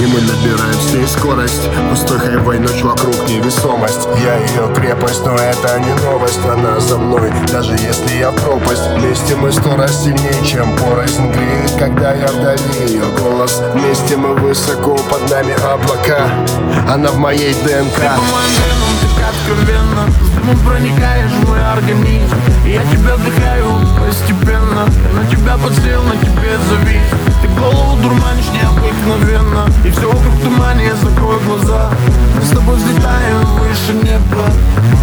И мы набираем с ней скорость Пустой хайвей, ночь вокруг невесомость. Я ее крепость, но это не новость. Она за мной, даже если я пропасть. Вместе мы сто раз сильнее, чем порознь греет Когда я вдали ее голос. Вместе мы высоко, под нами облака. Она в моей ДНК. Ты по венам, ты откровенно. С дымом проникаешь в мой организм. Я тебя вдыхаю постепенно. На тебя подсел, на тебе завис. Ты голову дурманишь необыкновенно. И все вокруг тумане, я закрою глаза. Мы с тобой взлетаем выше неба.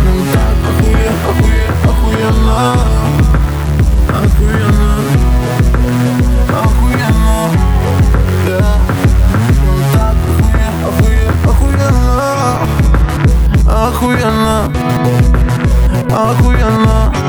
Нам так охуе, охуе, охуенно. Охуенно. Охуенно. Да. Нам так охуе, охуе, охуенно. Охуенно. Охуенно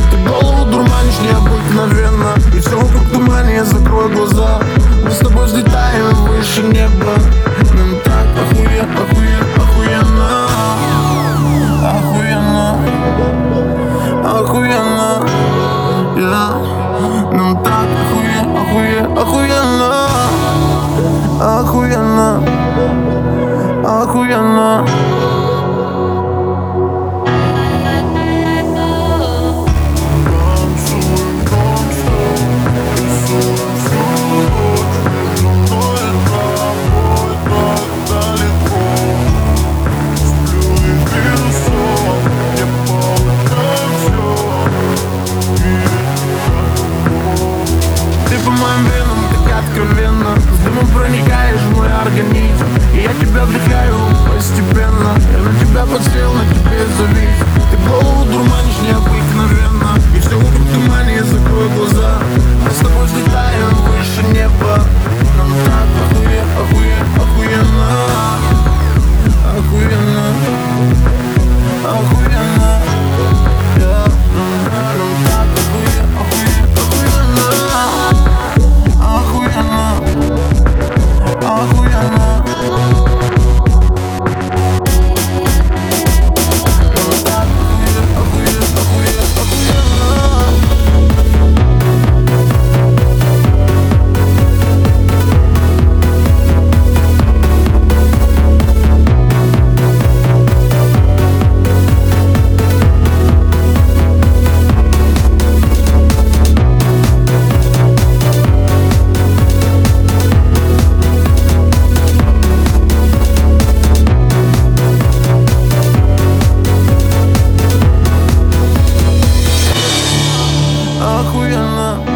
глаза. Мы с тобой взлетаем выше неба. Нам так охуе, охуе, охуенно Охуенно. Охуенно. Yeah. Нам так охуе, охуе, охуенно Охуенно. Охуенно 忽然了